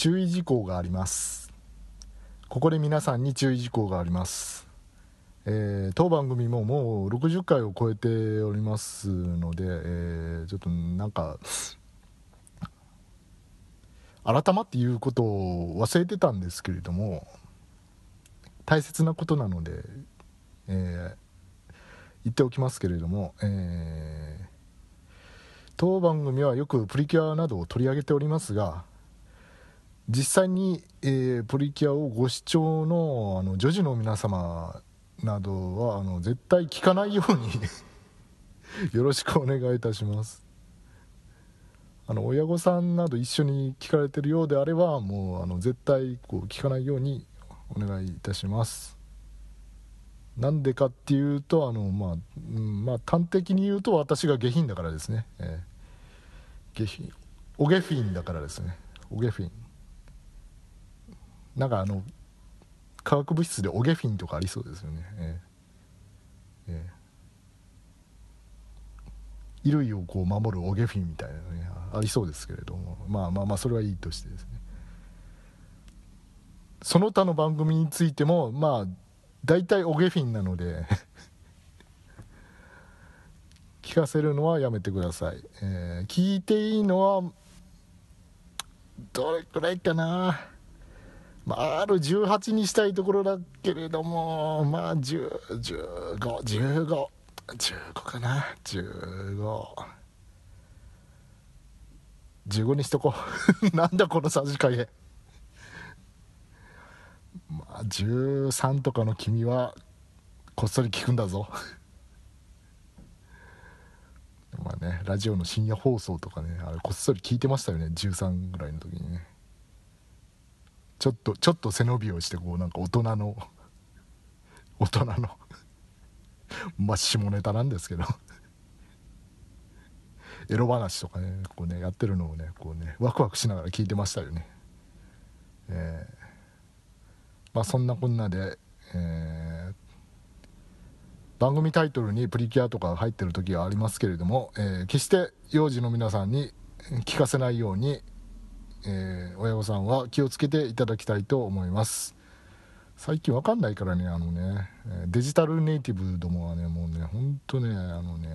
注意事項があります。ここで皆さんに注意事項があります。えー、当番組ももう60回を超えておりますので、えー、ちょっとなんか改まって言うことを忘れてたんですけれども大切なことなので、えー、言っておきますけれども、えー、当番組はよくプリキュアなどを取り上げておりますが実際に、えー、プリキュアをご視聴のあの女児の皆様などはあの絶対聞かないように よろしくお願いいたします。あの親御さんなど一緒に聞かれてるようであればもうあの絶対こう聞かないようにお願いいたします。なんでかっていうとあの、まあうん、まあ端的に言うと私が下品だからですね、えー、下品お下品だからですね。お下品。なんかあの化学物質でオゲフィンとかありそうですよね、えーえー、衣類をこう守るオゲフィンみたいなのねありそうですけれども。まあまあまあそれはいいとしてですね。その他の番組についてもまあ大体オゲフィンなので 聞かせるのはやめてください、えー、聞いていいのはどれくらいかな。まあ、R18 にしたいところだけれども、まあ、10、15、15、15かな、15。15にしとこう。なんだこのさじ加減。まあ、13とかの君は、こっそり聞くんだぞ。まあね、ラジオの深夜放送とかね、あれこっそり聞いてましたよね、13ぐらいの時にね。ちょっとちょっと背伸びをしてこうなんか大人の 大人の まあ下ネタなんですけど。エロ話とかねこうねやってるのをねこうねワクワクしながら聞いてましたよね。えー、まあそんなこんなで、えー、番組タイトルにプリキュアとか入ってる時はありますけれども、えー、決して幼児の皆さんに聞かせないようにえー、親御さんは気をつけていただきたいと思います。最近わかんないからねあのねデジタルネイティブどもはねもうねほんとねあのね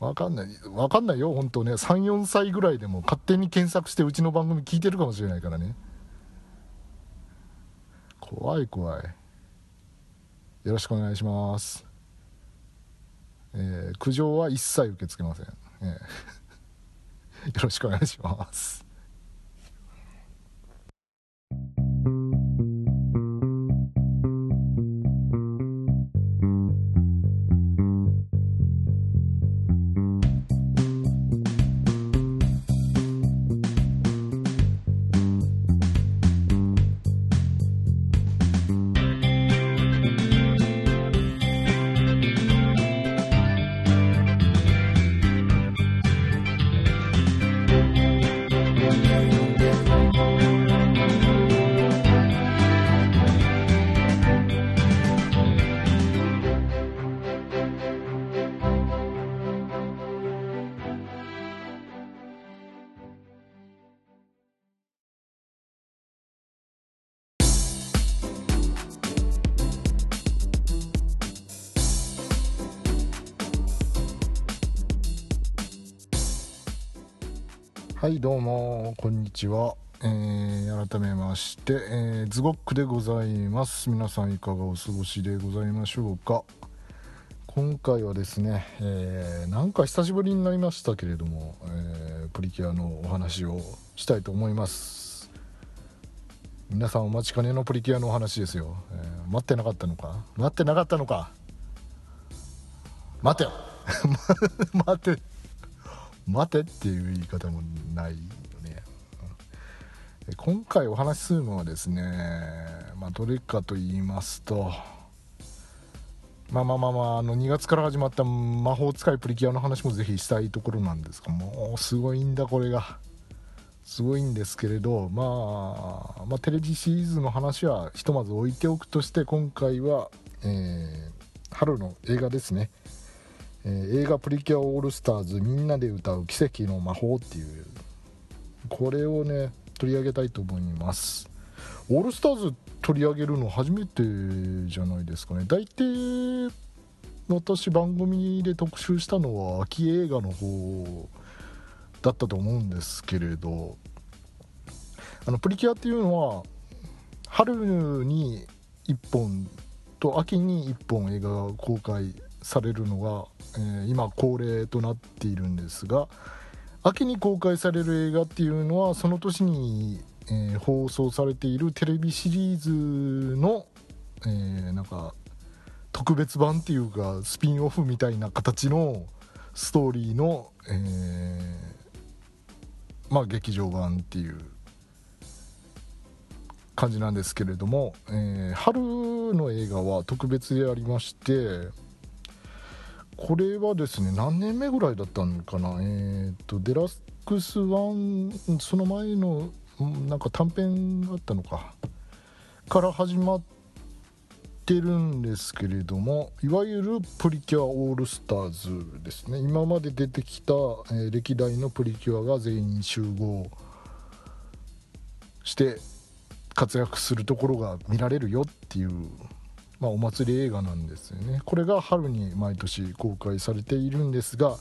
わかんないわかんないよ本当ね。34歳ぐらいでも勝手に検索してうちの番組聞いてるかもしれないからね。怖い怖い。よろしくお願いします。えー、苦情は一切受け付けません、えー。よろしくお願いします。どうもこんにちは、えー、改めまして、えー、ズゴックでございます。皆さんいかがお過ごしでございましょうか。今回はですね、えー、なんか久しぶりになりましたけれども、えー、プリキュアのお話をしたいと思います。皆さんお待ちかねのプリキュアのお話ですよ、えー、待ってなかったのか？待ってなかったのか？待てよ。待て。待てっていう言い方もないよね、今回お話しするのはですね、まあ、どれかと言いますとまあまあまあまああの2月から始まった魔法使いプリキュアの話もぜひしたいところなんですがもうすごいんだこれが。すごいんですけれど、まあ、まあテレビシリーズの話はひとまず置いておくとして今回は、えー、春の映画ですね。えー、映画「プリキュアオールスターズみんなで歌う奇跡の魔法」っていうこれをね取り上げたいと思います。オールスターズ取り上げるの初めてじゃないですかね。大体私番組で特集したのは秋映画の方だったと思うんですけれどあのプリキュアっていうのは春に1本と秋に1本映画が公開されるのが、えー、今恒例となっているんですが秋に公開される映画っていうのはその年に、えー、放送されているテレビシリーズの、えー、なんか特別版っていうかスピンオフみたいな形のストーリーの、えー、まあ、劇場版っていう感じなんですけれども、えー、春の映画は特別でありましてこれはですね何年目ぐらいだったのかな？えー、っとデラックス1その前のなんか短編があったのか？から始まってるんですけれどもいわゆるプリキュアオールスターズですね。今まで出てきた、え、歴代のプリキュアが全員集合して活躍するところが見られるよっていう、まあ、お祭り映画なんですよね。これが春に毎年公開されているんですが、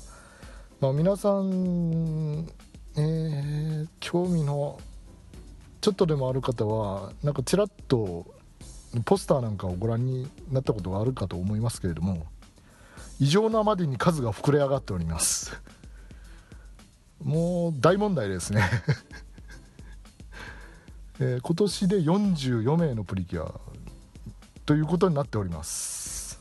まあ、皆さん、えー、興味のちょっとでもある方はなんかちらっとポスターなんかをご覧になったことがあるかと思いますけれども異常なまでに数が膨れ上がっております。もう大問題ですね。えー、今年で44名のプリキュア。ということになっております。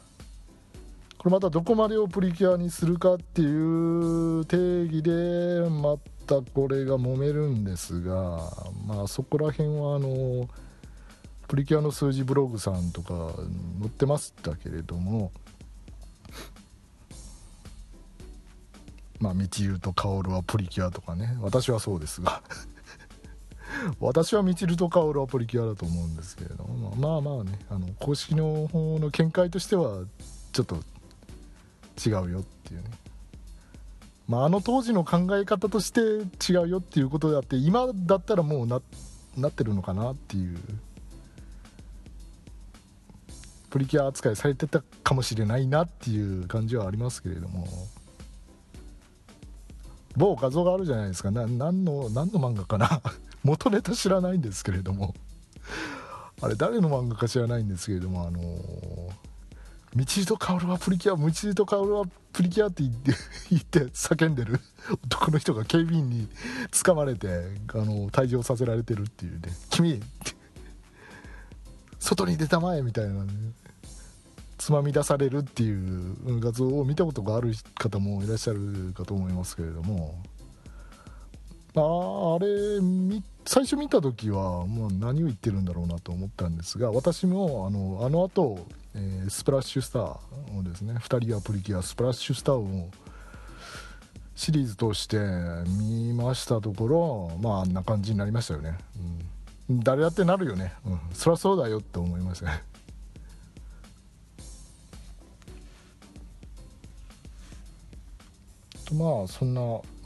これまたどこまでをプリキュアにするかっていう定義でまたこれが揉めるんですがまあそこら辺はあのプリキュアの数字ブログさんとか載ってましたけれどもまあ道言と薫はプリキュアとかね。私はそうですが。私はミチルとカオルはプリキュアだと思うんですけれども。まあまあねあの公式の方の見解としてはちょっと違うよっていうね。まあ、あの当時の考え方として違うよっていうことであって今だったらもうななってるのかなっていう。プリキュア扱いされてたかもしれないなっていう感じはありますけれども。某画像があるじゃないですか。な何の何の漫画かな。元ネタ知らないんですけれども。あれ誰の漫画か知らないんですけれどもあの道と薫はプリキュア道と薫はプリキュアって言って言って叫んでる 男の人が警備員に掴まれてあの退場させられてるっていうね「君外に出たまえ」みたいなねつまみ出されるっていう画像を見たことがある方もいらっしゃるかと思いますけれどもああれ最初見た時はもう何を言ってるんだろうなと思ったんですが私もあのあの後、えー、スプラッシュスターをですね2人はプリキュアスプラッシュスターをシリーズ通して見ましたところまああんな感じになりましたよね、うん、誰だってなるよね、うん、そりゃそうだよって思いましたね。まあそんな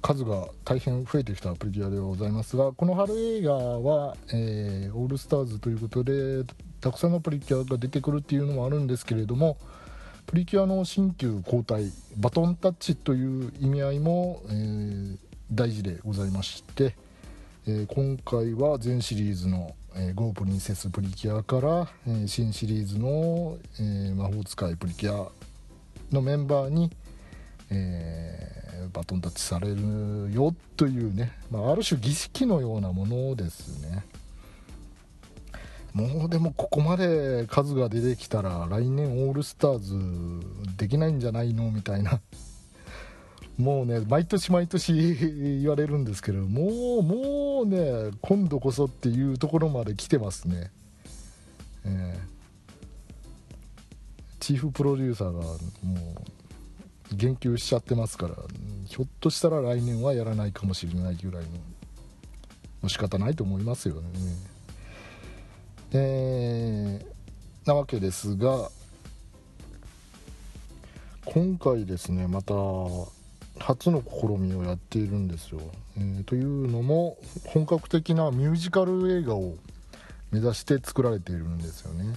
数が大変増えてきたプリキュアではございますがこの春映画は、えー、オールスターズということでたくさんのプリキュアが出てくるっていうのもあるんですけれどもプリキュアの新旧交代バトンタッチという意味合いも、えー、大事でございまして、えー、今回は全シリーズの「えー、ゴープリンセスプリキュア」から、えー、新シリーズの、えー「魔法使いプリキュア」のメンバーに、えバトンタッチされるよというね、まあ、ある種儀式のようなものですね。もうでもここまで数が出てきたら来年オールスターズできないんじゃないのみたいな。もうね毎年毎年言われるんですけどもうもうね今度こそっていうところまで来てますね、えー、チーフプロデューサーがもう言及しちゃってますからひょっとしたら来年はやらないかもしれないぐらいの仕方ないと思いますよね。えー、なわけですが今回ですねまた初の試みをやっているんですよ、えー、というのも本格的なミュージカル映画を目指して作られているんですよね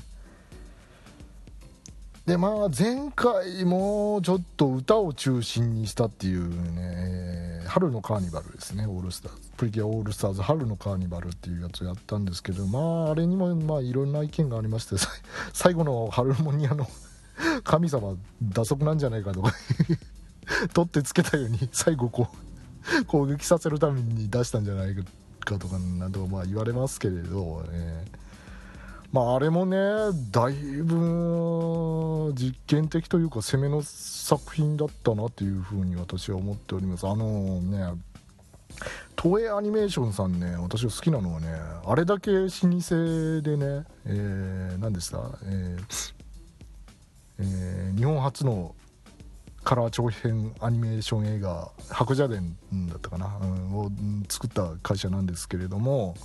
でまあ前回もちょっと歌を中心にしたっていうね春のカーニバルですね。オールスターズ。プリキュアオールスターズ春のカーニバルっていうやつをやったんですけどまああれにもまあいろんな意見がありまして最後のハルモニアの神様蛇足なんじゃないかとか 取ってつけたように最後こう攻撃させるために出したんじゃないかとかなどまあ言われますけれど、えー。まあ、あれもねだいぶ実験的というか攻めの作品だったなというふうに私は思っております。あのね東映アニメーションさんね私が好きなのはねあれだけ老舗でね、えー、何でした、えーえー、日本初のカラー長編アニメーション映画「白蛇伝」だったかな、うん、を作った会社なんですけれども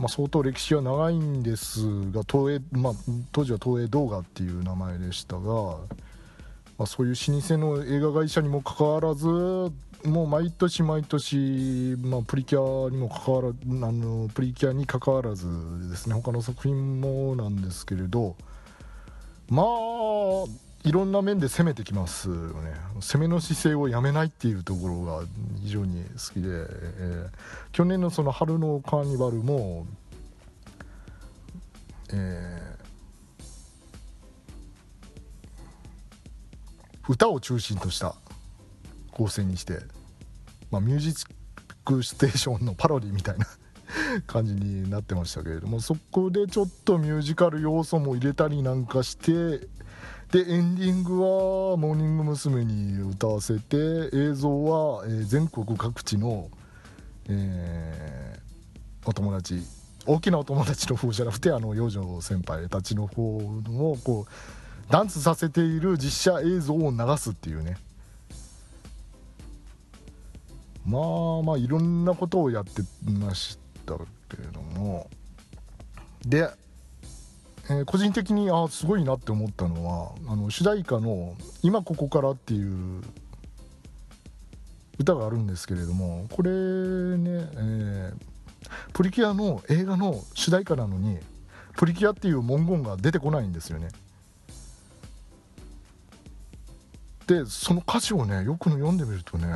まあ、相当歴史は長いんですが東映、まあ、当時は東映動画っていう名前でしたが、まあ、そういう老舗の映画会社にもかかわらずもう毎年毎年、まあ、プリキュアにもかかわらあのプリキュアにかかわらずですね。他の作品もなんですけれどまあいろんな面で攻めてきますよね。攻めの姿勢をやめないっていうところが非常に好きで、えー、去年のその春のカーニバルも、えー、歌を中心とした構成にして、まあ、ミュージックステーションのパロディみたいな 感じになってましたけれどもそこでちょっとミュージカル要素も入れたりなんかしてでエンディングはモーニング娘。に歌わせて映像は、えー、全国各地の、えー、お友達大きなお友達の方じゃなくてあの幼女先輩たちの方のこうダンスさせている実写映像を流すっていうねまあまあいろんなことをやってましたけれどもでえー、個人的にあすごいなって思ったのはあの主題歌の「今ここから」っていう歌があるんですけれどもこれね、えー、プリキュアの映画の主題歌なのにプリキュアっていう文言が出てこないんですよねでその歌詞をねよく読んでみるとね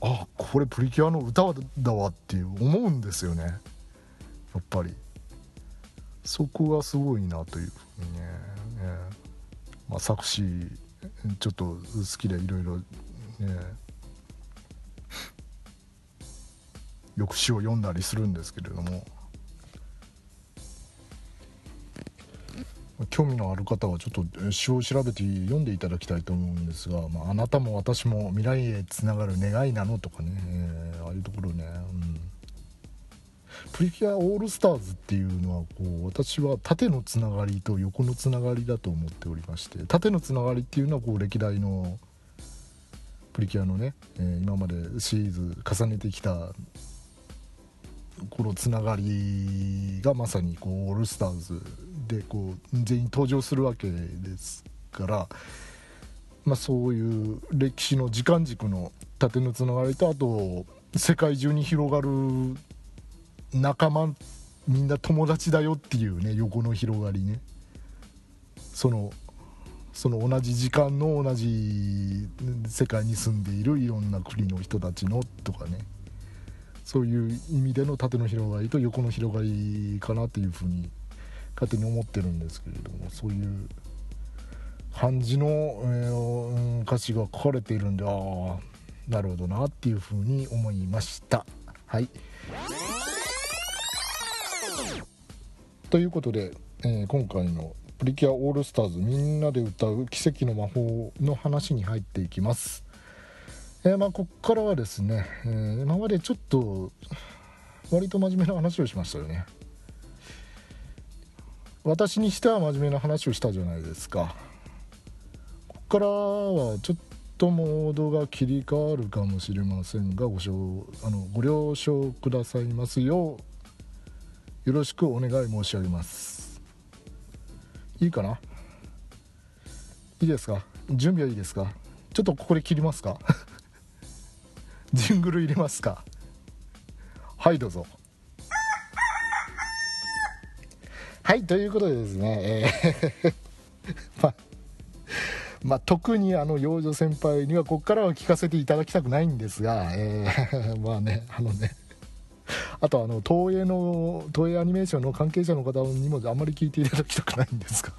あこれプリキュアの歌だわっていう思うんですよねやっぱり。そこがすごいなというふうにね、ね。まあ、作詞ちょっと好きでいろいろね。よく詩を読んだりするんですけれども。興味のある方はちょっと詩を調べて読んでいただきたいと思うんですが「まあ、あなたも私も未来へつながる願いなの」とかね、えー、ああいうところね、うん。プリキュアオールスターズっていうのはこう私は縦のつながりと横のつながりだと思っておりまして縦のつながりっていうのはこう歴代のプリキュアのね、えー、今までシリーズ重ねてきたこのつながりがまさにこうオールスターズでこう全員登場するわけですから、まあ、そういう歴史の時間軸の縦のつながりとあと世界中に広がる仲間みんな友達だよっていうね横の広がりね。そのその同じ時間の同じ世界に住んでいるいろんな国の人たちのとかね。そういう意味での縦の広がりと横の広がりかなっていうふうに勝手に思ってるんですけれどもそういう感じの、えー、歌詞が書かれているんでああなるほどなっていうふうに思いました。はい。ということで、えー、今回のプリキュアオールスターズみんなで歌う奇跡の魔法の話に入っていきます。えー、まあ、こっからはですね、えー、今までちょっと割と真面目な話をしましたよね。私にしては真面目な話をしたじゃないですか。こっからはちょっとモードが切り替わるかもしれませんがごあのご了承くださいますようよろしくお願い申し上げます。いいかな？いいですか？準備はいいですか？ちょっとここで切りますか？ジングル入れますか？はいどうぞ。はいということでですね、えー まあまあ、特にあの幼女先輩にはここからは聞かせていただきたくないんですが、えー、まあねあのねあとあの東映の東映アニメーションの関係者の方にもあんまり聞いていただきたくないんですが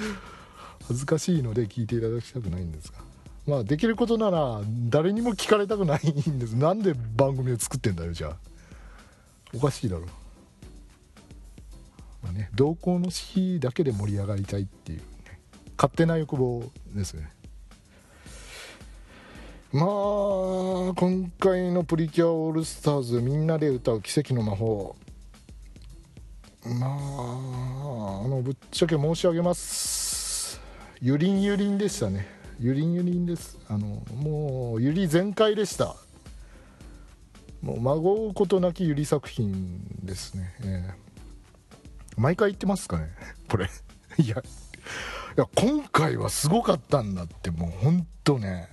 恥ずかしいので聞いていただきたくないんですがまあできることなら誰にも聞かれたくないんです。なんで番組を作ってんだよじゃあ。おかしいだろ。まあね同行の日だけで盛り上がりたいっていう、ね、勝手な欲望ですね。まあ今回の「プリキュアオールスターズ」みんなで歌う奇跡の魔法。まああのぶっちゃけ申し上げます。ゆりんゆりんでしたね。ゆりんゆりんです。あのもうゆり全開でした。もう孫うことなきゆり作品ですね、えー、毎回言ってますかね？これ。いやいや今回はすごかったんだってもう本当ね。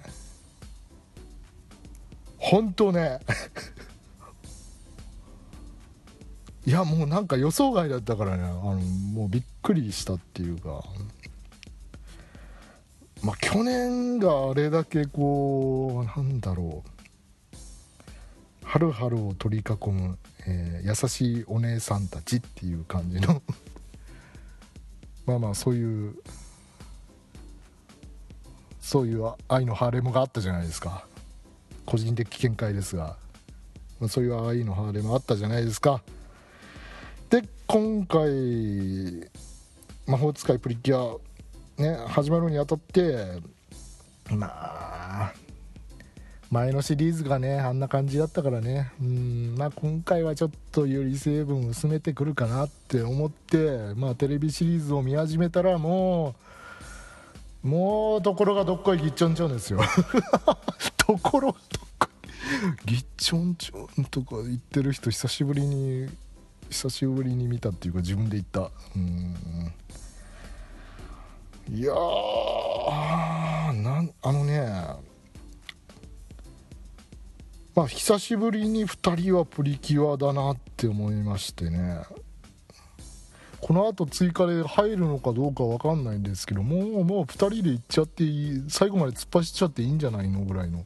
本当ね。いやもうなんか予想外だったからね。あのもうびっくりしたっていうか。まあ、去年があれだけこうなんだろう。春春を取り囲む、えー、優しいお姉さんたちっていう感じの。まあまあそういうそういう愛のハーレムがあったじゃないですか。個人的見解ですが、まあ、そういう愛のハーレムあったじゃないですか。で今回魔法使いプリキュアね、始まるにあたってまあ前のシリーズがねあんな感じだったからね。うんまあ今回はちょっとより成分薄めてくるかなって思ってまあテレビシリーズを見始めたらもうもうところがどっこいぎっちょんちょんですよ。ところがどっこいぎっちょんちょんとか言ってる人久しぶりに久しぶりに見たっていうか自分で言った。うん。いやなんあのねまあ久しぶりに2人はプリキュアだなって思いましてね。このあと追加で入るのかどうか分かんないんですけどもうもう2人で行っちゃっていい最後まで突っ走っちゃっていいんじゃないのぐらいの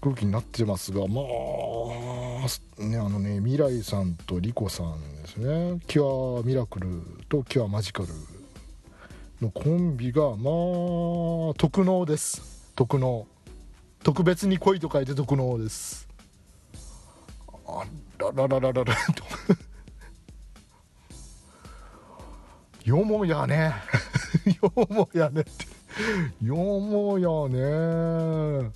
空気になってますがまあねあのね未来さんとリコさんですね。キュアミラクルとキュアマジカルのコンビがまあ特能です。特能特別に恋と書いて特能です。あららららららとよもやね。よもやねって。よもやね。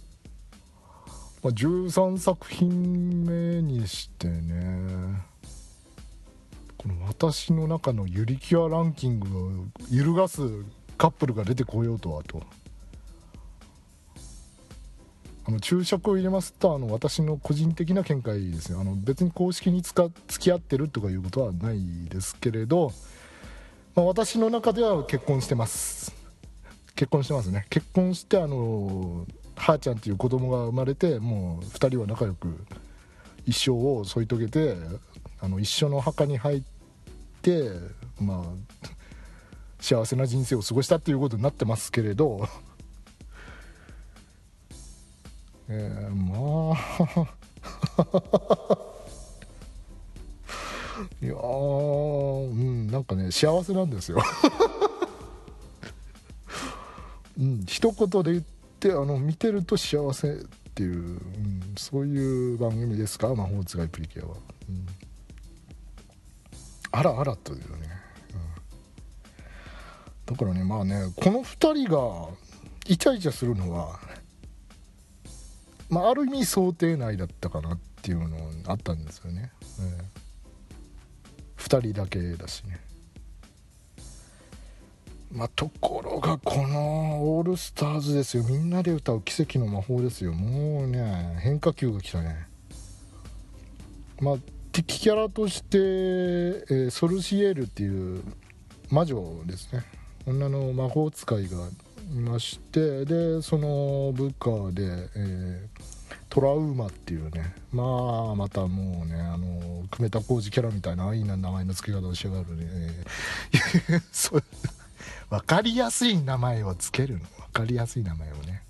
まあ、13作品目にしてね。この私の中のユリキュアランキングを揺るがすカップルが出てこようとはと。あの注釈を入れますとあの私の個人的な見解ですよ。あの別に公式につか付き合ってるとかいうことはないですけれど、まあ、私の中では結婚してます。結婚してますね。結婚してあのはーちゃんっていう子供が生まれてもう2人は仲良く一生を添い遂げてあの一緒の墓に入ってまあ幸せな人生を過ごしたっていうことになってますけれど。えー、まあ。いやうんなんかね幸せなんですよ。うん一言で言ってあの見てると幸せっていう、うん、そういう番組ですか？魔法使いプリキュアは。うん。あらあらというね、うん、だからねまあねこの2人がイチャイチャするのは、まあ、ある意味想定内だったかなっていうのあったんですよね、えー、2人だけだしね。まあ、ところがこのオールスターズですよ。みんなで歌う奇跡の魔法ですよ。もうね変化球が来たね。まあ敵キャラとして、えー、ソルシエールっていう魔女ですね。女の魔法使いがいましてでその部下で、えートラウマっていうね。まあまたもうねあの久米田浩二キャラみたいな安易な名前の付け方をしやがるね。そう。分かりやすい名前を付けるの。分かりやすい名前をね。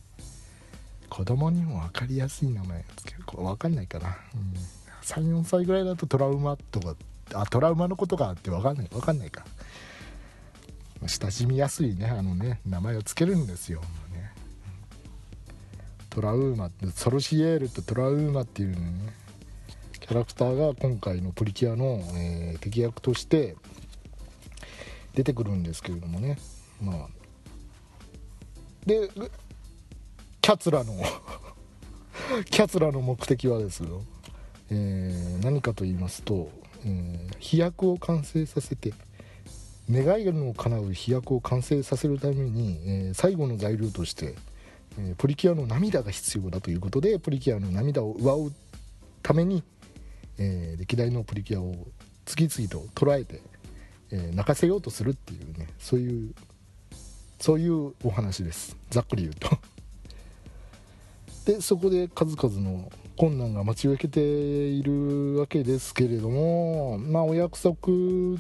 子供にも分かりやすい名前を付ける。分かんないかな、うん、34歳ぐらいだとトラウマとかあトラウマのことがあって分かんない。分かんないか。親しみやすいねあのね名前を付けるんですよ、トラウマソルシエールとトラウーマっていうねキャラクターが今回のプリキュアの、えー、敵役として出てくるんですけれどもね。まあでキャツラの キャツラの目的はですよ、えー、何かと言いますと、えー、飛躍を完成させて願いの叶う飛躍を完成させるために、えー、最後の材料として、えー、プリキュアの涙が必要だということでプリキュアの涙を奪うために、えー、歴代のプリキュアを次々と捉えて、え泣かせようとするっていうねそういうそういうお話です。ざっくり言うと。でそこで数々の困難が待ち受けているわけですけれどもまあお約束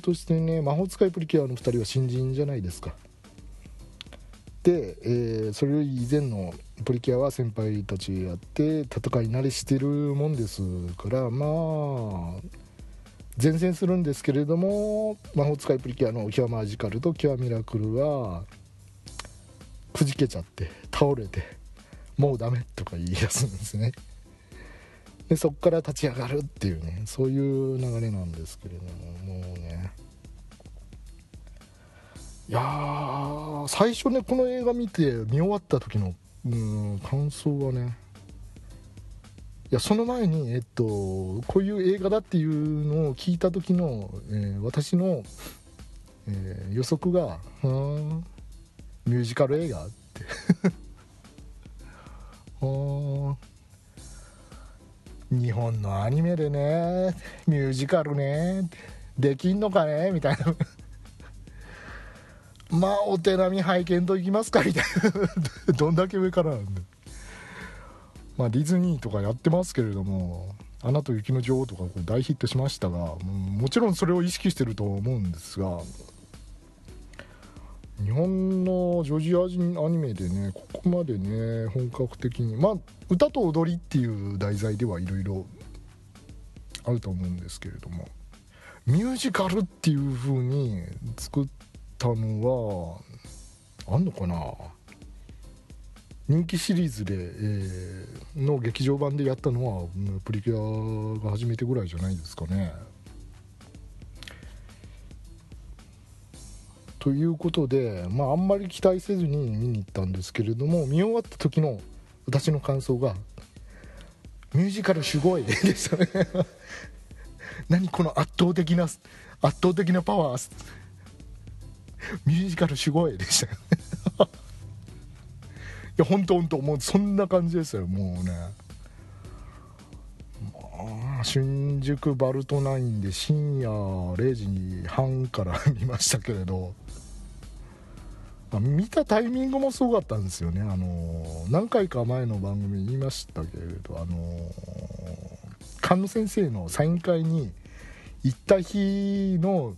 としてね魔法使いプリキュアの2人は新人じゃないですか。で、えー、それより以前のプリキュアは先輩たちやって戦い慣れしてるもんですからまあ前線するんですけれども魔法使いプリキュアのキュアマジカルとキュアミラクルはくじけちゃって倒れてもうダメとか言い出すんですね。でそこから立ち上がるっていうねそういう流れなんですけれどももうね。いや最初ねこの映画見て見終わった時のうん感想はねいやその前に、えっと、こういう映画だっていうのを聞いた時の、えー、私の、えー、予測が「ミュージカル映画」って。日本のアニメでねミュージカルねできんのかねみたいな。まあお手並み拝見といきますかみたいな。どんだけ上からなんでまあディズニーとかやってますけれども「アナと雪の女王」とか大ヒットしましたがもちろんそれを意識してると思うんですが日本のジョージア人アニメでねここまでね本格的にまあ歌と踊りっていう題材ではいろいろあると思うんですけれどもミュージカルっていう風に作ってたのはあんのかな？人気シリーズで、えー、の劇場版でやったのはプリキュアが初めてぐらいじゃないですかね。ということで、まあ、あんまり期待せずに見に行ったんですけれども見終わった時の私の感想が「ミュージカルすごい」でしたね。何この圧倒的な圧倒的なパワーミュージカルすごいでしたよね。いや本当本当もうそんな感じですよもうね。まあ新宿バルトナインで深夜0時半から見ましたけれど。ま見たタイミングもすごかったんですよね。あの何回か前の番組言いましたけれどあの菅野先生のサイン会に行った日の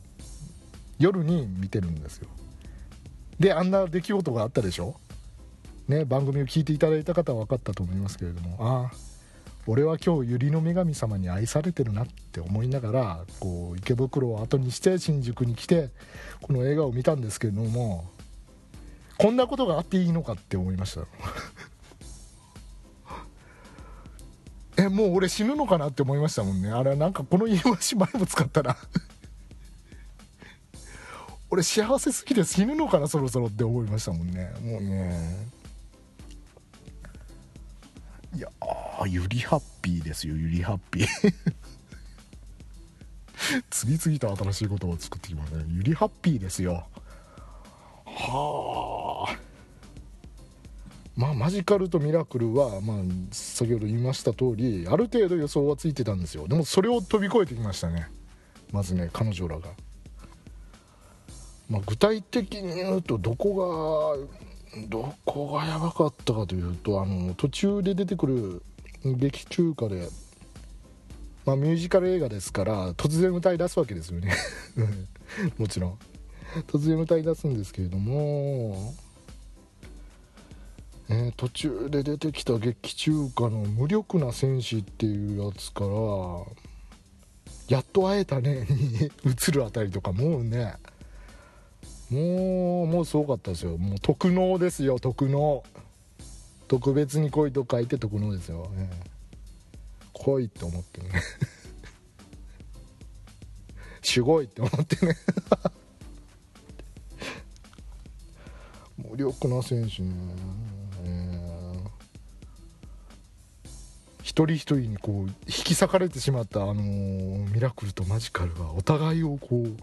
夜に見てるんですよ。であんな出来事があったでしょ？ね番組を聞いていただいた方は分かったと思いますけれどもああ俺は今日百合の女神様に愛されてるなって思いながらこう池袋を後にして新宿に来てこの映画を見たんですけれどもこんなことがあっていいのかって思いました。えもう俺死ぬのかなって思いましたもんね。あれなんかこの言い回し前も使ったら俺幸せすぎて死ぬのかなそろそろって思いましたもんね。もうね。いやーゆりハッピーですよゆりハッピー。次々と新しいことを作ってきますね。ゆりハッピーですよ。はあ。まあマジカルとミラクルは、まあ、先ほど言いました通りある程度予想はついてたんですよ。でもそれを飛び越えてきましたね。まずね彼女らが、まあ、具体的に言うとどこがどこがやばかったかというとあの途中で出てくる劇中歌で、まあ、ミュージカル映画ですから突然歌い出すわけですよね。もちろん。突然歌い出すんですけれども、えー、途中で出てきた劇中歌の「無力な戦士」っていうやつから「やっと会えたね」に移るあたりとかもうねもうもうすごかったですよ。もう特能ですよ特能特別に恋と書いて特能ですよ、ね、恋って思ってね。すごいって思ってね。無力な選手ね、一人一人にこう引き裂かれてしまったあのー、ミラクルとマジカルがお互いをこう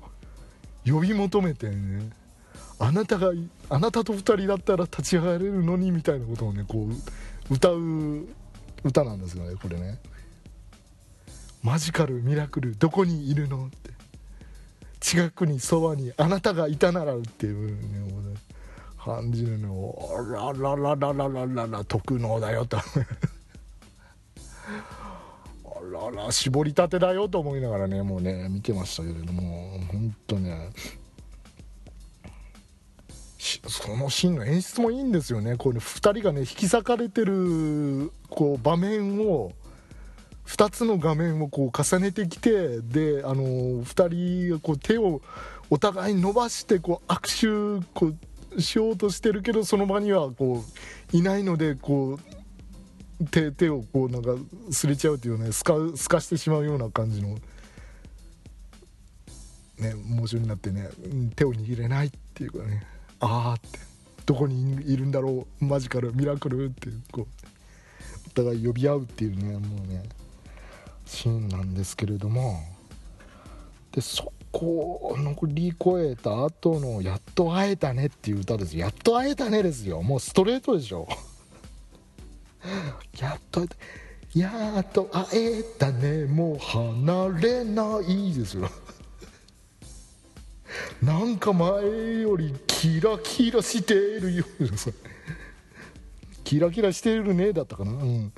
呼び求めてねあなたがあなたと2人だったら立ち上がれるのにみたいなことをねこう歌う歌なんですよねこれね。マジカルミラクルどこにいるのって。近くにそばにあなたがいたならっていうね感じの。ねあらららららららら特能だよと。らら絞りたてだよと思いながらねもうね見てましたけれども本当ね。そのシーンの演出もいいんですよね。これ2人がね引き裂かれてるこう場面を2つの画面をこう重ねてきてであの2人がこう手をお互い伸ばしてこう握手こうしようとしてるけどその場にはこういないのでこう手手をこうなんかすれちゃうというねすかすかしてしまうような感じの、ね、モーションになってね手を握れないっていうかねああってどこにいるんだろうマジカルミラクルってこうお互い呼び合うっていうねもうねシーンなんですけれどもでそこを乗り越えた後の「やっと会えたね」っていう歌ですやっと会えたねですよ。もうストレートでしょ。やっとやっと会えたね。もう離れないですよ。なんか前よりキラキラしてるよ キラキラしてるねだったかな。うん。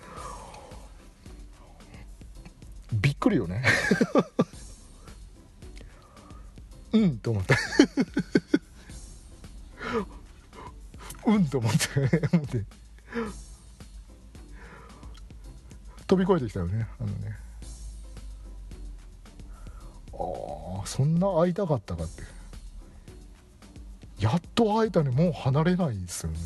びっくりよね。うんと思ったうんと思って。思って。飛び越えてきたよね。あのね。ああそんな会いたかったかって。やっと会えたね。もう離れないですよね。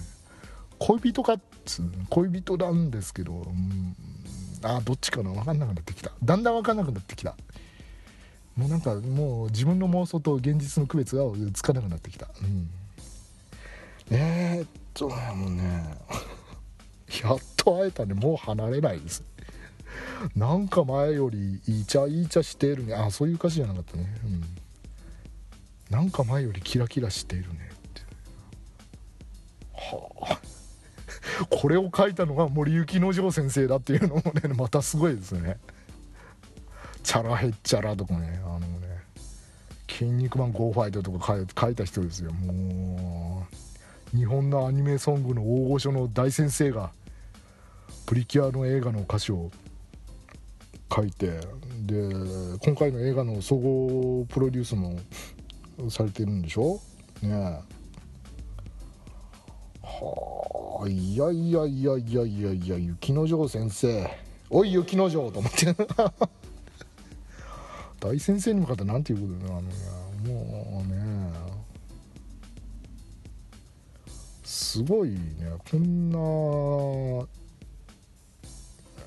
恋人かっつ恋人なんですけど、うん、あどっちかな？分かんなくなってきた。だんだん分かんなくなってきた。もうなんかもう自分の妄想と現実の区別がつかなくなってきた、うん、えー、っとねもうね。やっと会えたね。もう離れないです。なんか前よりイチャイチャしてるね。あそういう歌詞じゃなかったね。うん。なんか前よりキラキラしているねって。はあ。これを書いたのが森幸之丞先生だっていうのもね またすごいですね。チャラヘッチャラとかねあのね「筋肉マンゴーファイト」とか書いた人ですよ。もう日本のアニメソングの大御所の大先生がプリキュアの映画の歌詞を書いてで今回の映画の総合プロデュースもされてるんでしょ？ねはあいやいやいやいやいやいや雪之丞先生。おい雪之丞と思って。大先生に向かって何て言うことだよあのねもうねすごいねこんな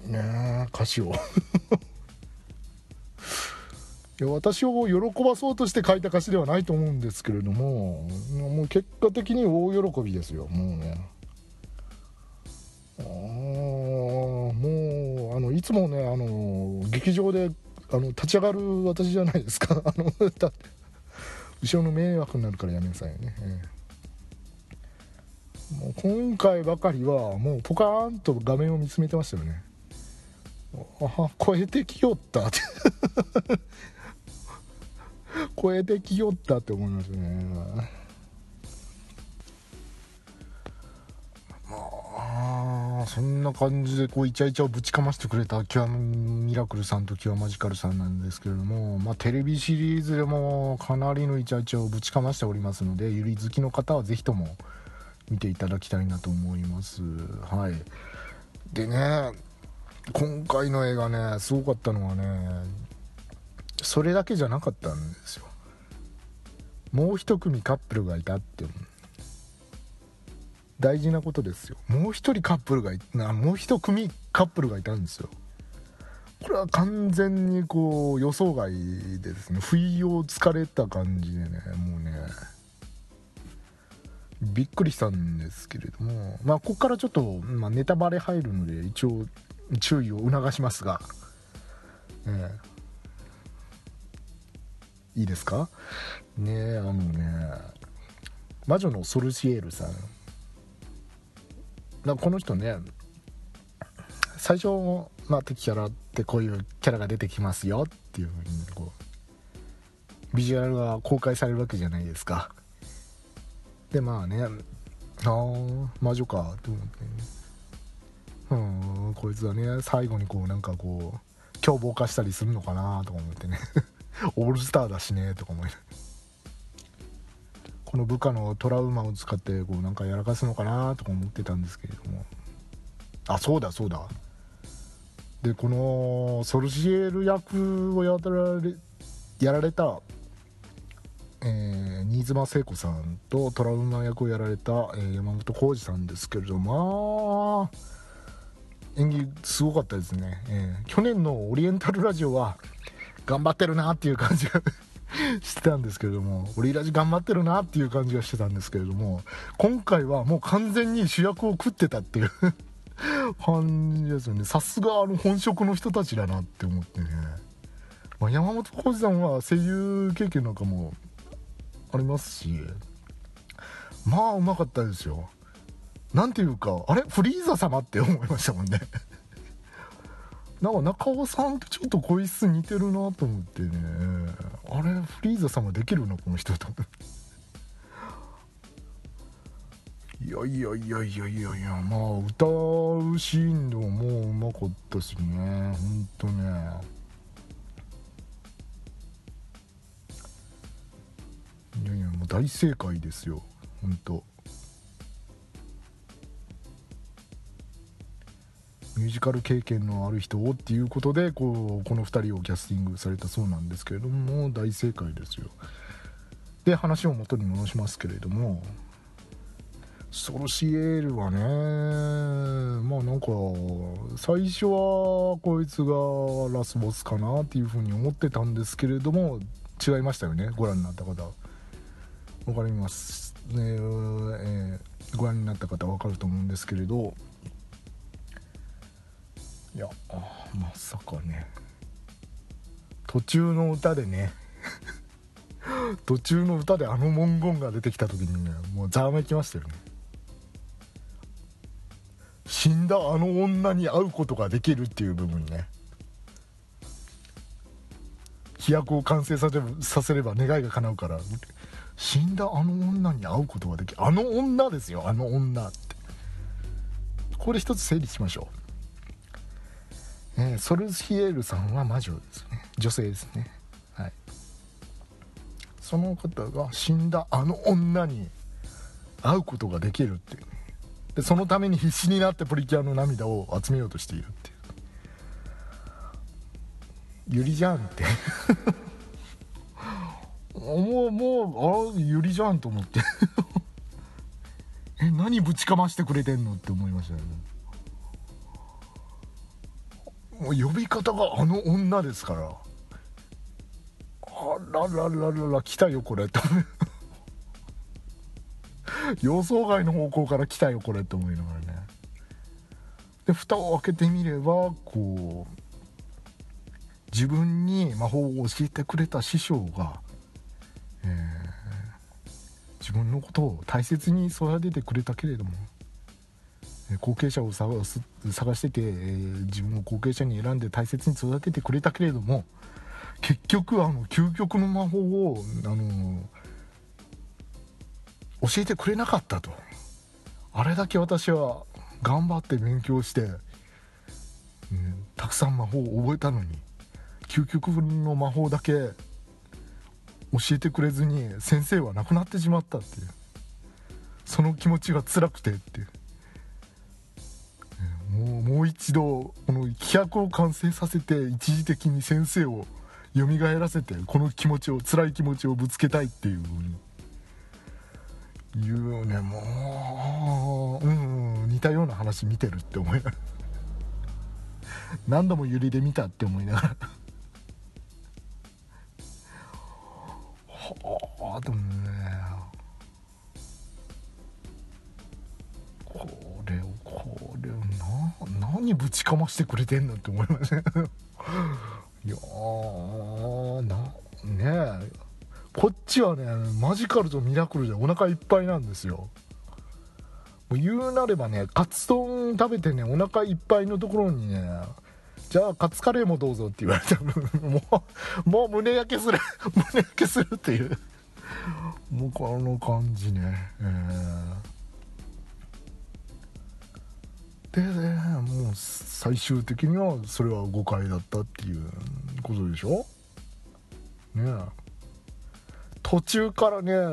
ね歌詞を。いや私を喜ばそうとして書いた歌詞ではないと思うんですけれどももう結果的に大喜びですよもうね。あもうあのいつもねあの劇場であの立ち上がる私じゃないですか。あのだ後ろの迷惑になるからやめなさいよね、ええ、もう今回ばかりはもうポカーンと画面を見つめてましたよね。あ超えてきよった。って超えてきよったって思いますね。まあそんな感じでこうイチャイチャをぶちかましてくれたキュアミラクルさんとキュアマジカルさんなんですけれども、まあ、テレビシリーズでもかなりのイチャイチャをぶちかましておりますのでゆり好きの方はぜひとも見ていただきたいなと思います。はい。でね今回の映画ねすごかったのはねそれだけじゃなかったんですよ。もう一組カップルがいたって大事なことですよ。もう一人カップルがいなもう一組カップルがいたんですよ。これは完全にこう予想外でですね。不意をつかれた感じでねもうね。びっくりしたんですけれども。まあここからちょっと、まあ、ネタバレ入るので一応注意を促しますが、えー、いいですか？ねえあのね魔女のソルシエールさん。だこの人ね最初、まあ、敵キャラってこういうキャラが出てきますよっていうふうにこうビジュアルが公開されるわけじゃないですか。でまあねああ魔女かって思って、ねうんこいつはね最後にこうなんかこう凶暴化したりするのかなとか思ってね。オールスターだしねとか思いこの部下のトラウマを使ってこうなんかやらかすのかなとか思ってたんですけれども。あそうだそうだ。でこのソルシエル役をやられやられた、えー、新妻聖子さんとトラウマ役をやられた、えー、山本浩二さんですけれども。まあ演技すごかったですね、えー、去年のオリエンタルラジオは頑張ってるなっていう感じが してたんですけれどもオリラジ頑張ってるなっていう感じがしてたんですけれども今回はもう完全に主役を食ってたっていう 感じですよね。さすがあの本職の人たちだなって思ってね、まあ、山本浩二さんは声優経験なんかもありますしまあうまかったですよ。なんていうかあれ？フリーザ様って思いましたもんね。なんか中尾さんとちょっと声質似てるなと思ってね。あれフリーザ様できるのこの人といやいやいやいやいやいやまあ歌うシーンでももううまかったしねほんとね。いやいやもう大正解ですよほんミュージカル経験のある人をっていうことでこうこの2人をキャスティングされたそうなんですけれども大正解ですよ。で話を元に戻しますけれどもソルシエールはねまあなんか最初はこいつがラスボスかなっていうふうに思ってたんですけれども違いましたよね。ご覧になった方。分かりますね、えー、ご覧になった方分かると思うんですけれど。いやまさかね。途中の歌でね。途中の歌であの文言が出てきた時にねもうざわめきましたよね。死んだあの女に会うことができるっていう部分ね。飛躍を完成させさせれば願いが叶うから。死んだあの女に会うことができるあの女ですよあの女って。これ一つ整理しましょう。えー、ソルヒエールさんは魔女ですね。女性ですね。はい。その方が死んだあの女に会うことができるっていう。でそのために必死になってプリキュアの涙を集めようとしているっていう。ゆりじゃんって。もうもうあゆりじゃんと思って。え何ぶちかましてくれてんのって思いましたねもう呼び方があの女ですから。あららららら来たよこれと。予想外の方向から来たよこれって思いながらね。で蓋を開けてみればこう自分に魔法を教えてくれた師匠が、えー、自分のことを大切に育ててくれたけれども後継者を探す探してて、えー、自分を後継者に選んで大切に育ててくれたけれども結局あの究極の魔法をあの教えてくれなかったと。あれだけ私は頑張って勉強して、うんたくさん魔法を覚えたのに究極の魔法だけ教えてくれずに先生は亡くなってしまったっていう。その気持ちが辛くてっていう。う一度この規約を完成させて一時的に先生を蘇らせてこの気持ちを辛い気持ちをぶつけたいっていうふうに言うねもううん似たような話見てるって思いながら。何度も揺りで見たって思いながら。ぶちかましてくれてんのって思いません？いやなねえ。こっちはねマジカルとミラクルでお腹いっぱいなんですよ。もう言うなればねカツ丼食べてねお腹いっぱいのところにねじゃあカツカレーもどうぞって言われた もうもう胸焼けする 胸焼けするっていう。もうこの感じね。えー、でねもう最終的にはそれは誤解だったっていうことでしょ？ね途中からね、あの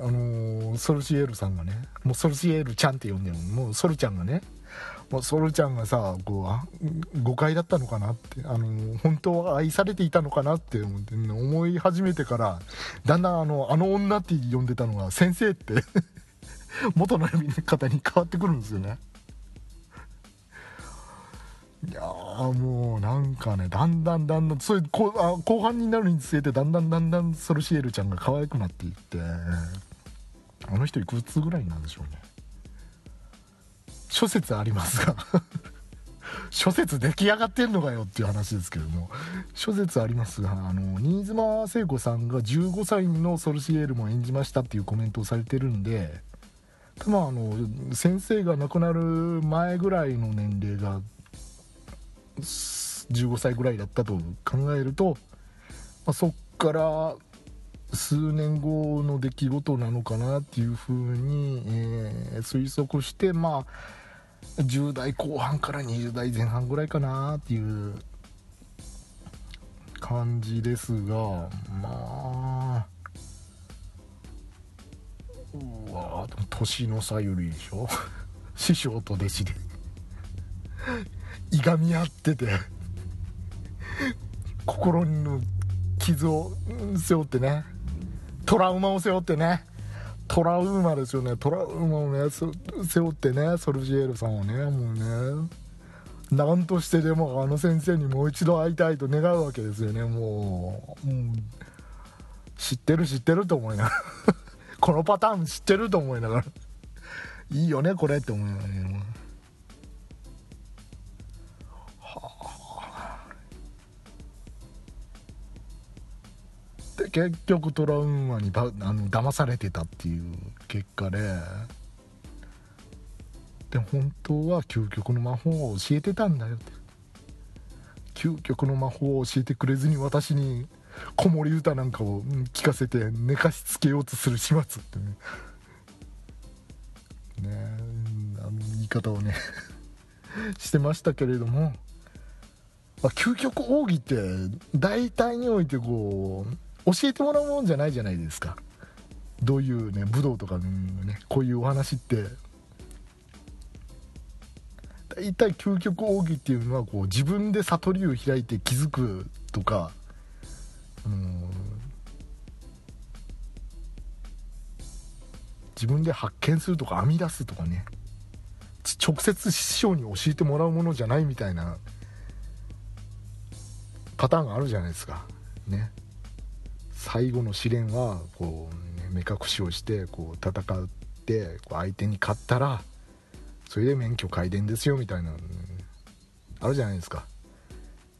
ー、ソルシエールさんがねもうソルシエールちゃんって呼んでる。もうソルちゃんがねもうソルちゃんがさこう誤解だったのかなってあの本当は愛されていたのかなって思、い始めてからだんだんあのあの女って呼んでたのが先生って 元の呼び方に変わってくるんですよね。いやもうなんかねだんだんだんだんそういうこあ後半になるにつれてだんだんだんだんソルシエルちゃんが可愛くなっていってあの人いくつぐらいなんでしょうね。諸説ありますが 諸説出来上がってんのかよっていう話ですけども諸説ありますがあの新妻聖子さんが15歳のソルシエールも演じましたっていうコメントをされてるんで多分あの先生が亡くなる前ぐらいの年齢が15歳ぐらいだったと考えると、まあ、そっから数年後の出来事なのかなっていうふうに、えー、推測してまあ10代後半から20代前半ぐらいかなっていう感じですがまあうわ年の差よりでしょ。師匠と弟子で。いがみ合ってて心の傷を背負ってねトラウマを背負ってねトラウマですよね。トラウマをね背負ってねソルジエールさんをねもうね何としてでもあの先生にもう一度会いたいと願うわけですよね。もう、う、知ってる知ってると思いながら。このパターン知ってると思いながら。いいよねこれって思いながら。ね結局トラウマにばあの騙されてたっていう結果で。で本当は究極の魔法を教えてたんだよって。究極の魔法を教えてくれずに私に子守歌なんかを聞かせて寝かしつけようとする始末ってね。ねあの言い方をね してましたけれども、まあ、究極奥義って大体においてこう教えてもらうもんじゃないじゃないですか。どういうね武道とかねこういうお話って。大体究極奥義っていうのはこう自分で悟りを開いて気づくとか、うん、自分で発見するとか編み出すとかね。直接師匠に教えてもらうものじゃないみたいなパターンがあるじゃないですか。ね。最後の試練はこう、目隠しをしてこう戦ってこう相手に勝ったらそれで免許改伝ですよみたいな、あるじゃないですか。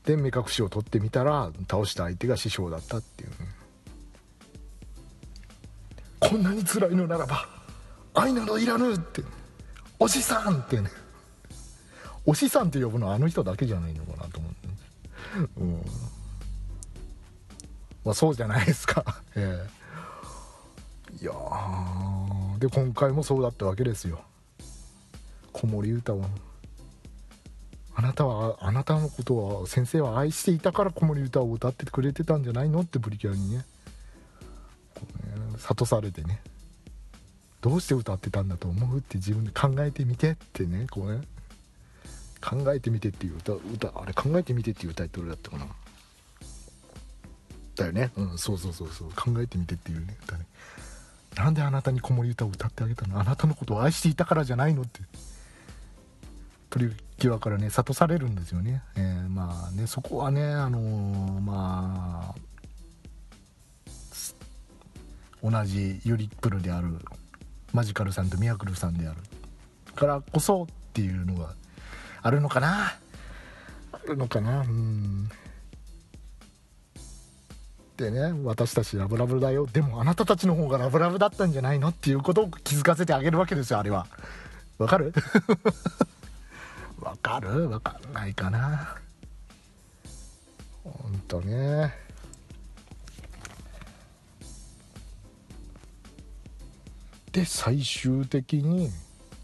で目隠しを取ってみたら倒した相手が師匠だったっていう、ね、こんなに辛いのならば愛などいらぬっておしさんってね。おしさんって呼ぶのはあの人だけじゃないのかなと思って、うん。まあ、そうじゃないですか。ええ。いやで今回もそうだったわけですよ。子守歌を。あなたはあなたのことは先生は愛していたから子守歌を歌ってくれてたんじゃないのってプリキュアにね諭されてね。どうして歌ってたんだと思うって自分で考えてみてってねこうね。考えてみてっていう歌歌あれ考えてみてっていうタイトルだったかなだよね。うんそうそうそうそう。考えてみてっていうね歌ね。なんであなたに子守歌を歌ってあげたの？あなたのことを愛していたからじゃないのって。プリキュアからね諭されるんですよね、えー、まあねそこはねあのー、まあ同じユリップルであるマジカルさんとミラクルさんである。からこそっていうのがあるのかな？あるのかな？うん。でね私たちラブラブだよ。でもあなたたちの方がラブラブだったんじゃないのっていうことを気づかせてあげるわけですよあれは。わかる？わかる？わかんないかな。ほんとね。で最終的に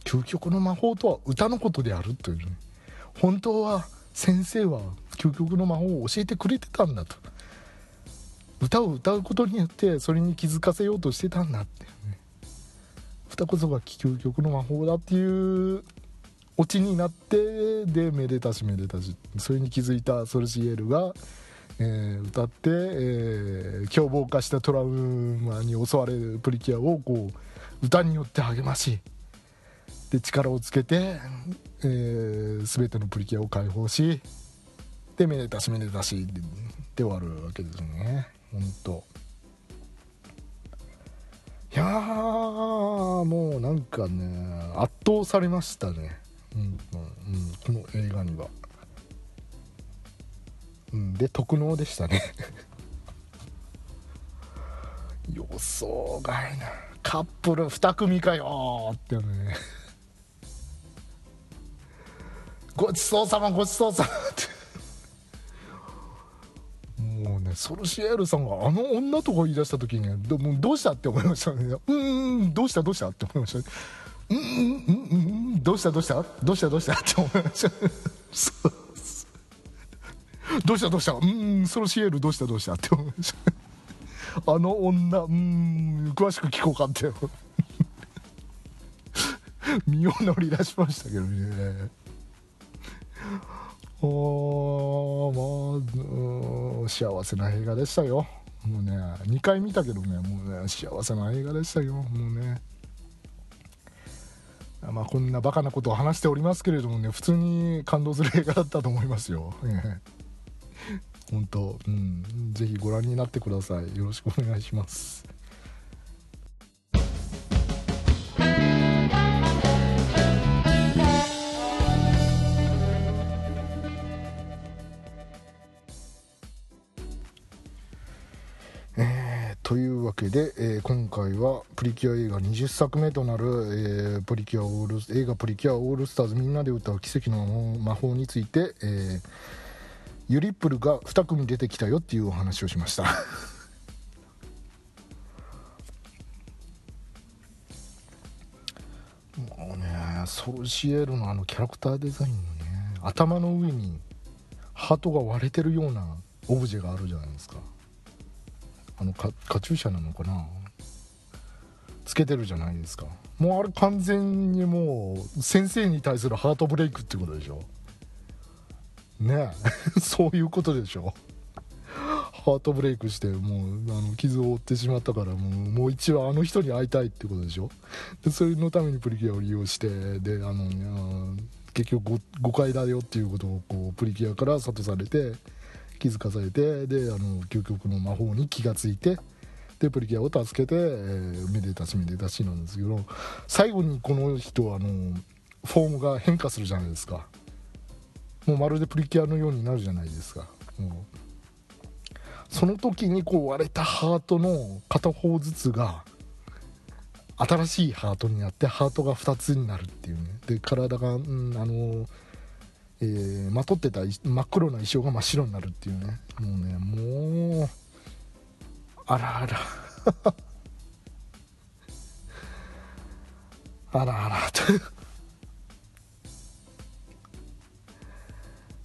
究極の魔法とは歌のことであるという、ね、本当は先生は究極の魔法を教えてくれてたんだと。歌を歌うことによってそれに気づかせようとしてたんだっていうね。歌こそが究極の魔法だっていうオチになってでめでたしめでたし。それに気づいたソルシエールが、えー、歌って、えー、凶暴化したトラウマに襲われるプリキュアをこう歌によって励ましで力をつけて、えー、全てのプリキュアを解放しでめでたしめでたしで終わるわけですね。本当。いやもうなんかね圧倒されましたね。うんうん、この映画には、うん、で特能でしたね。予想外な。カップル2組かよってね。ごちそうさまごちそうさまって。もうねソルシエールさんがあの女とか言い出した時にどもうどうした？って思いましたね。うんどうした？どうした？って思いましたね。うんうんうんうんどうした？どうした？どうした？どうした？って思いましたどうした？どうした？うんソロシエールどうした？どうした？って思いましたあの女うん詳しく聞こうかって身を乗り出しましたけどね。おまあ幸せな映画でしたよもうね2回見たけどねもうね幸せな映画でしたよもうねまあ、こんなバカなことを話しておりますけれどもね普通に感動する映画だったと思いますよ。本当、うん、ぜひご覧になってください。よろしくお願いします。というわけで、えー、今回はプリキュア映画20作目となる、えー、プリキュアオール映画「プリキュアオールスターズみんなで歌う奇跡の魔法」について、えー、ユリップルが2組出てきたよっていうお話をしました。もうねソルシエールのあのキャラクターデザインのね頭の上にハートが割れてるようなオブジェがあるじゃないですか。あのカカチューシャなのかな？つけてるじゃないですか。もうあれ完全にもう先生に対するハートブレイクってことでしょ？ねえ。そういうことでしょ？ハートブレイクしてもうあの傷を負ってしまったからもうもう一話あの人に会いたいってことでしょ？でそれのためにプリキュアを利用してであの結局誤解だよっていうことをこうプリキュアから諭されて気づかされてであの究極の魔法に気がついてでプリキュアを助けて、えー、めでたしめでたしなんですけど最後にこの人あのフォームが変化するじゃないですか。もうまるでプリキュアのようになるじゃないですか。もう。その時にこう割れたハートの片方ずつが新しいハートになってハートが2つになるっていうね。で体が、うん、あのえー、まとってた真っ黒な衣装が真っ白になるっていうね。もうねもうあらあら。あらあらと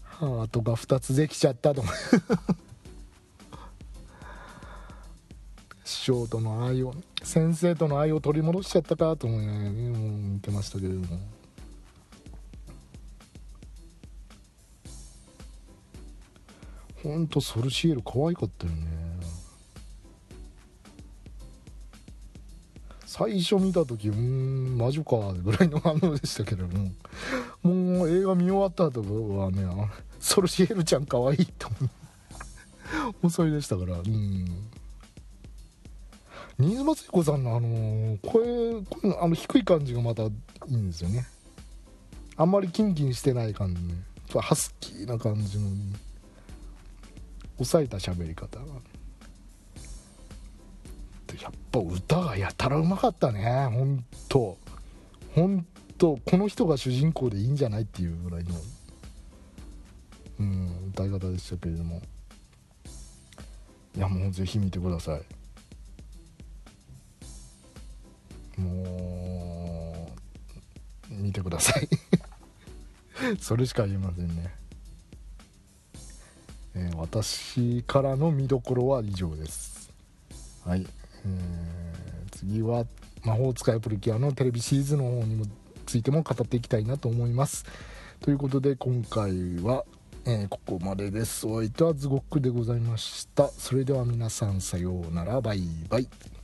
ハートが2つできちゃったと 師匠との愛を先生との愛を取り戻しちゃったかと思いながら、ね、見てましたけれども。ほんとソルシエル可愛かったよね。最初見た時うん魔女かぐらいの反応でしたけども。もう映画見終わった後はねソルシエルちゃん可愛いと思うもうそれでしたからうん。新妻聖子さんのあの声声あの低い感じがまたいいんですよね。あんまりキンキンしてない感じねハスキーな感じの。抑えた喋り方が。やっぱ歌がやたらうまかったねほんと。ほんとこの人が主人公でいいんじゃないっていうぐらいのうん歌い方でしたけれども。いやもうぜひ見てください。もう見てください。それしか言えませんね。えー、私からの見どころは以上です。はい、えー、次は魔法使いプリキュアのテレビシリーズの方にもついても語っていきたいなと思います。ということで今回は、えー、ここまでです。お相手はズゴックでございました。それでは皆さんさようなら。バイバイ。